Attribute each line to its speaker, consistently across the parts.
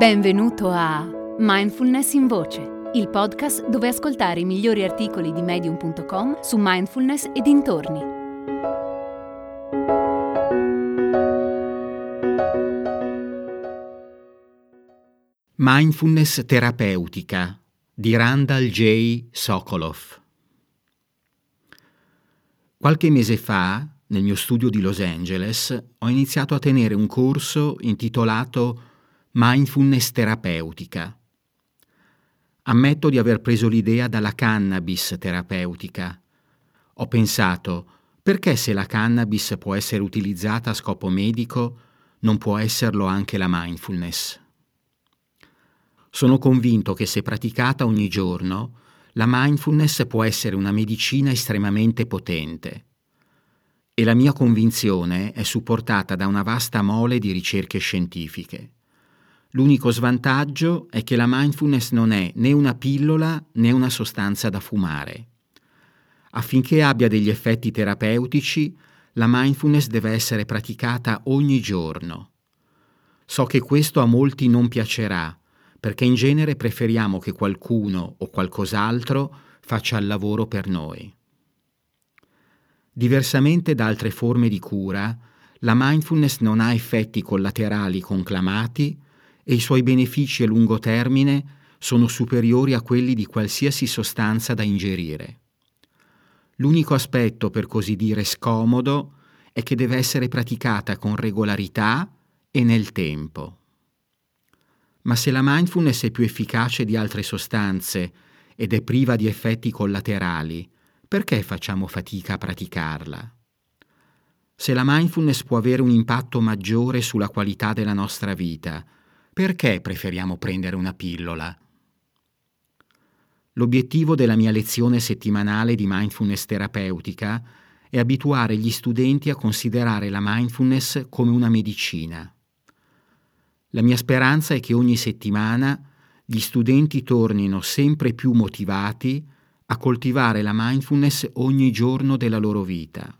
Speaker 1: Benvenuto a Mindfulness in Voce, il podcast dove ascoltare i migliori articoli di medium.com su mindfulness e dintorni.
Speaker 2: Mindfulness terapeutica di Randall J. Sokolov. Qualche mese fa, nel mio studio di Los Angeles, ho iniziato a tenere un corso intitolato Mindfulness terapeutica. Ammetto di aver preso l'idea dalla cannabis terapeutica. Ho pensato, perché se la cannabis può essere utilizzata a scopo medico, non può esserlo anche la mindfulness? Sono convinto che se praticata ogni giorno, la mindfulness può essere una medicina estremamente potente. E la mia convinzione è supportata da una vasta mole di ricerche scientifiche. L'unico svantaggio è che la mindfulness non è né una pillola né una sostanza da fumare. Affinché abbia degli effetti terapeutici, la mindfulness deve essere praticata ogni giorno. So che questo a molti non piacerà, perché in genere preferiamo che qualcuno o qualcos'altro faccia il lavoro per noi. Diversamente da altre forme di cura, la mindfulness non ha effetti collaterali conclamati, e i suoi benefici a lungo termine sono superiori a quelli di qualsiasi sostanza da ingerire. L'unico aspetto, per così dire, scomodo è che deve essere praticata con regolarità e nel tempo. Ma se la mindfulness è più efficace di altre sostanze ed è priva di effetti collaterali, perché facciamo fatica a praticarla? Se la mindfulness può avere un impatto maggiore sulla qualità della nostra vita, perché preferiamo prendere una pillola? L'obiettivo della mia lezione settimanale di mindfulness terapeutica è abituare gli studenti a considerare la mindfulness come una medicina. La mia speranza è che ogni settimana gli studenti tornino sempre più motivati a coltivare la mindfulness ogni giorno della loro vita.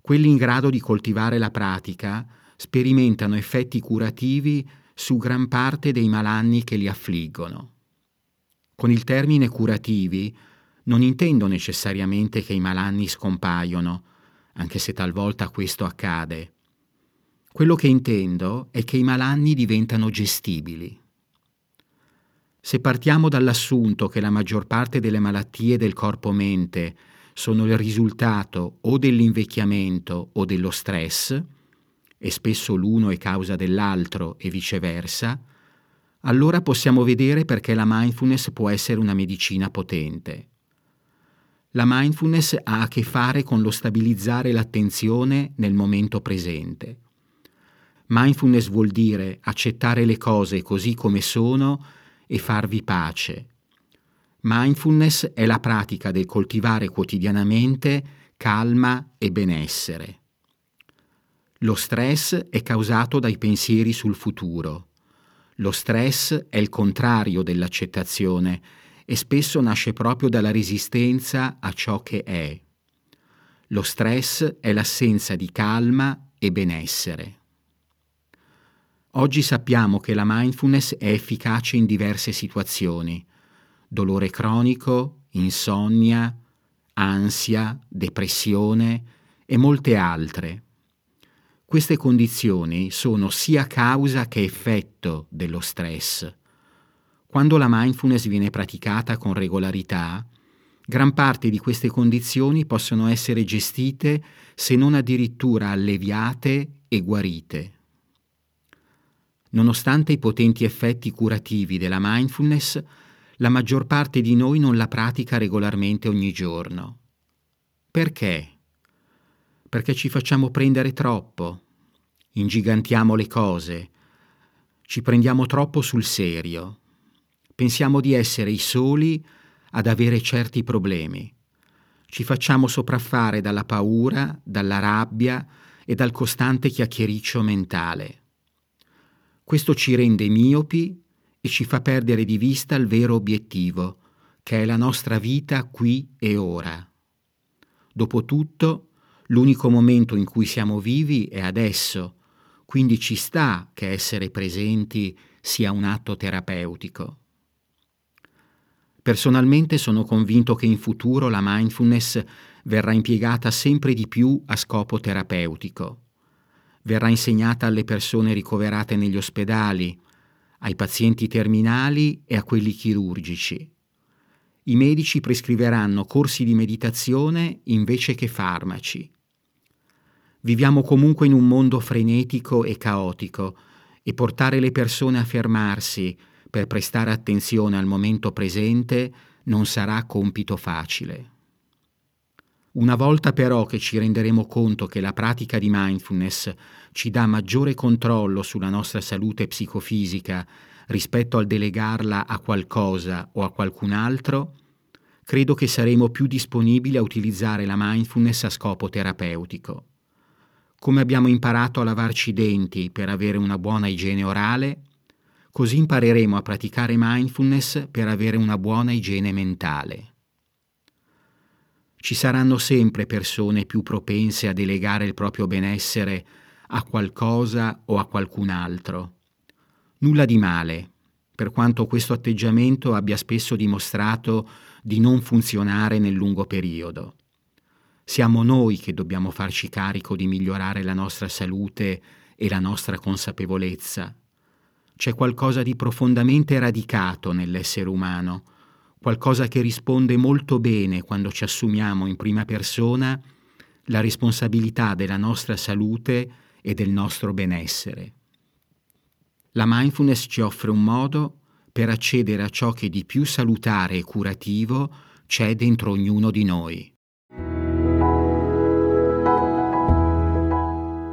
Speaker 2: Quelli in grado di coltivare la pratica sperimentano effetti curativi su gran parte dei malanni che li affliggono. Con il termine curativi non intendo necessariamente che i malanni scompaiono, anche se talvolta questo accade. Quello che intendo è che i malanni diventano gestibili. Se partiamo dall'assunto che la maggior parte delle malattie del corpo-mente sono il risultato o dell'invecchiamento o dello stress, e spesso l'uno è causa dell'altro e viceversa, allora possiamo vedere perché la mindfulness può essere una medicina potente. La mindfulness ha a che fare con lo stabilizzare l'attenzione nel momento presente. Mindfulness vuol dire accettare le cose così come sono e farvi pace. Mindfulness è la pratica del coltivare quotidianamente calma e benessere. Lo stress è causato dai pensieri sul futuro. Lo stress è il contrario dell'accettazione e spesso nasce proprio dalla resistenza a ciò che è. Lo stress è l'assenza di calma e benessere. Oggi sappiamo che la mindfulness è efficace in diverse situazioni. Dolore cronico, insonnia, ansia, depressione e molte altre. Queste condizioni sono sia causa che effetto dello stress. Quando la mindfulness viene praticata con regolarità, gran parte di queste condizioni possono essere gestite se non addirittura alleviate e guarite. Nonostante i potenti effetti curativi della mindfulness, la maggior parte di noi non la pratica regolarmente ogni giorno. Perché? perché ci facciamo prendere troppo, ingigantiamo le cose, ci prendiamo troppo sul serio, pensiamo di essere i soli ad avere certi problemi, ci facciamo sopraffare dalla paura, dalla rabbia e dal costante chiacchiericcio mentale. Questo ci rende miopi e ci fa perdere di vista il vero obiettivo, che è la nostra vita qui e ora. Dopotutto, L'unico momento in cui siamo vivi è adesso, quindi ci sta che essere presenti sia un atto terapeutico. Personalmente sono convinto che in futuro la mindfulness verrà impiegata sempre di più a scopo terapeutico. Verrà insegnata alle persone ricoverate negli ospedali, ai pazienti terminali e a quelli chirurgici. I medici prescriveranno corsi di meditazione invece che farmaci. Viviamo comunque in un mondo frenetico e caotico e portare le persone a fermarsi, per prestare attenzione al momento presente non sarà compito facile. Una volta però che ci renderemo conto che la pratica di mindfulness ci dà maggiore controllo sulla nostra salute psicofisica rispetto al delegarla a qualcosa o a qualcun altro, credo che saremo più disponibili a utilizzare la mindfulness a scopo terapeutico. Come abbiamo imparato a lavarci i denti per avere una buona igiene orale, Così impareremo a praticare mindfulness per avere una buona igiene mentale. Ci saranno sempre persone più propense a delegare il proprio benessere a qualcosa o a qualcun altro. Nulla di male, per quanto questo atteggiamento abbia spesso dimostrato di non funzionare nel lungo periodo. Siamo noi che dobbiamo farci carico di migliorare la nostra salute e la nostra consapevolezza c'è qualcosa di profondamente radicato nell'essere umano, qualcosa che risponde molto bene quando ci assumiamo in prima persona la responsabilità della nostra salute e del nostro benessere. La mindfulness ci offre un modo per accedere a ciò che di più salutare e curativo c'è dentro ognuno di noi.